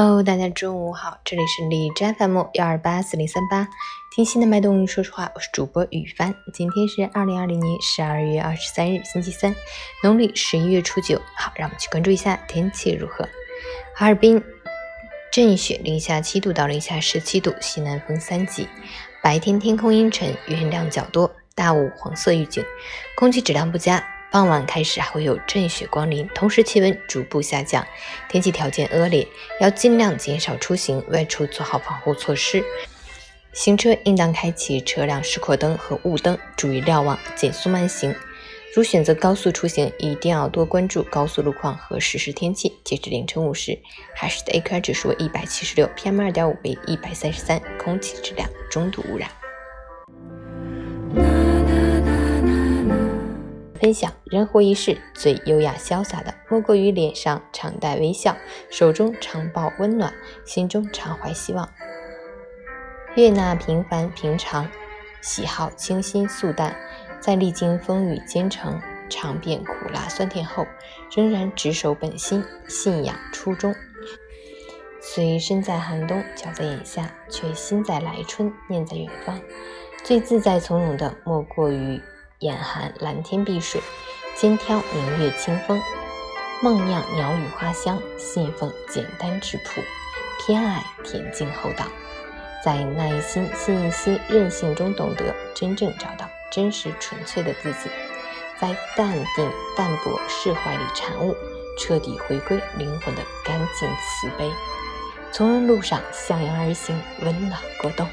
哦大家中午好，这里是李斋 FM 幺二八四零三八，听心的脉动，说实话，我是主播雨帆。今天是二零二零年十二月二十三日，星期三，农历十一月初九。好，让我们去关注一下天气如何。哈尔滨阵雪，零下七度到零下十七度，西南风三级。白天天空阴沉，云量较多，大雾黄色预警，空气质量不佳。傍晚开始还会有阵雪光临，同时气温逐步下降，天气条件恶劣，要尽量减少出行，外出做好防护措施。行车应当开启车辆示廓灯和雾灯，注意瞭望，减速慢行。如选择高速出行，一定要多关注高速路况和实时天气。截至凌晨五时，海市的 AQI 指数为一百七十六，PM 二点五为一百三十三，空气质量中度污染。分享人活一世，最优雅潇洒的，莫过于脸上常带微笑，手中常抱温暖，心中常怀希望。悦纳平凡平常，喜好清新素淡，在历经风雨兼程，尝遍苦辣酸甜后，仍然执守本心，信仰初衷。虽身在寒冬，脚在眼下，却心在来春，念在远方。最自在从容的，莫过于。眼含蓝天碧水，肩挑明月清风，梦酿鸟语花香，信奉简单质朴，偏爱恬静厚道，在耐心、信心、任性中懂得真正找到真实纯粹的自己，在淡定淡泊释怀里产物，彻底回归灵魂的干净慈悲，从容路上向阳而行，温暖过冬。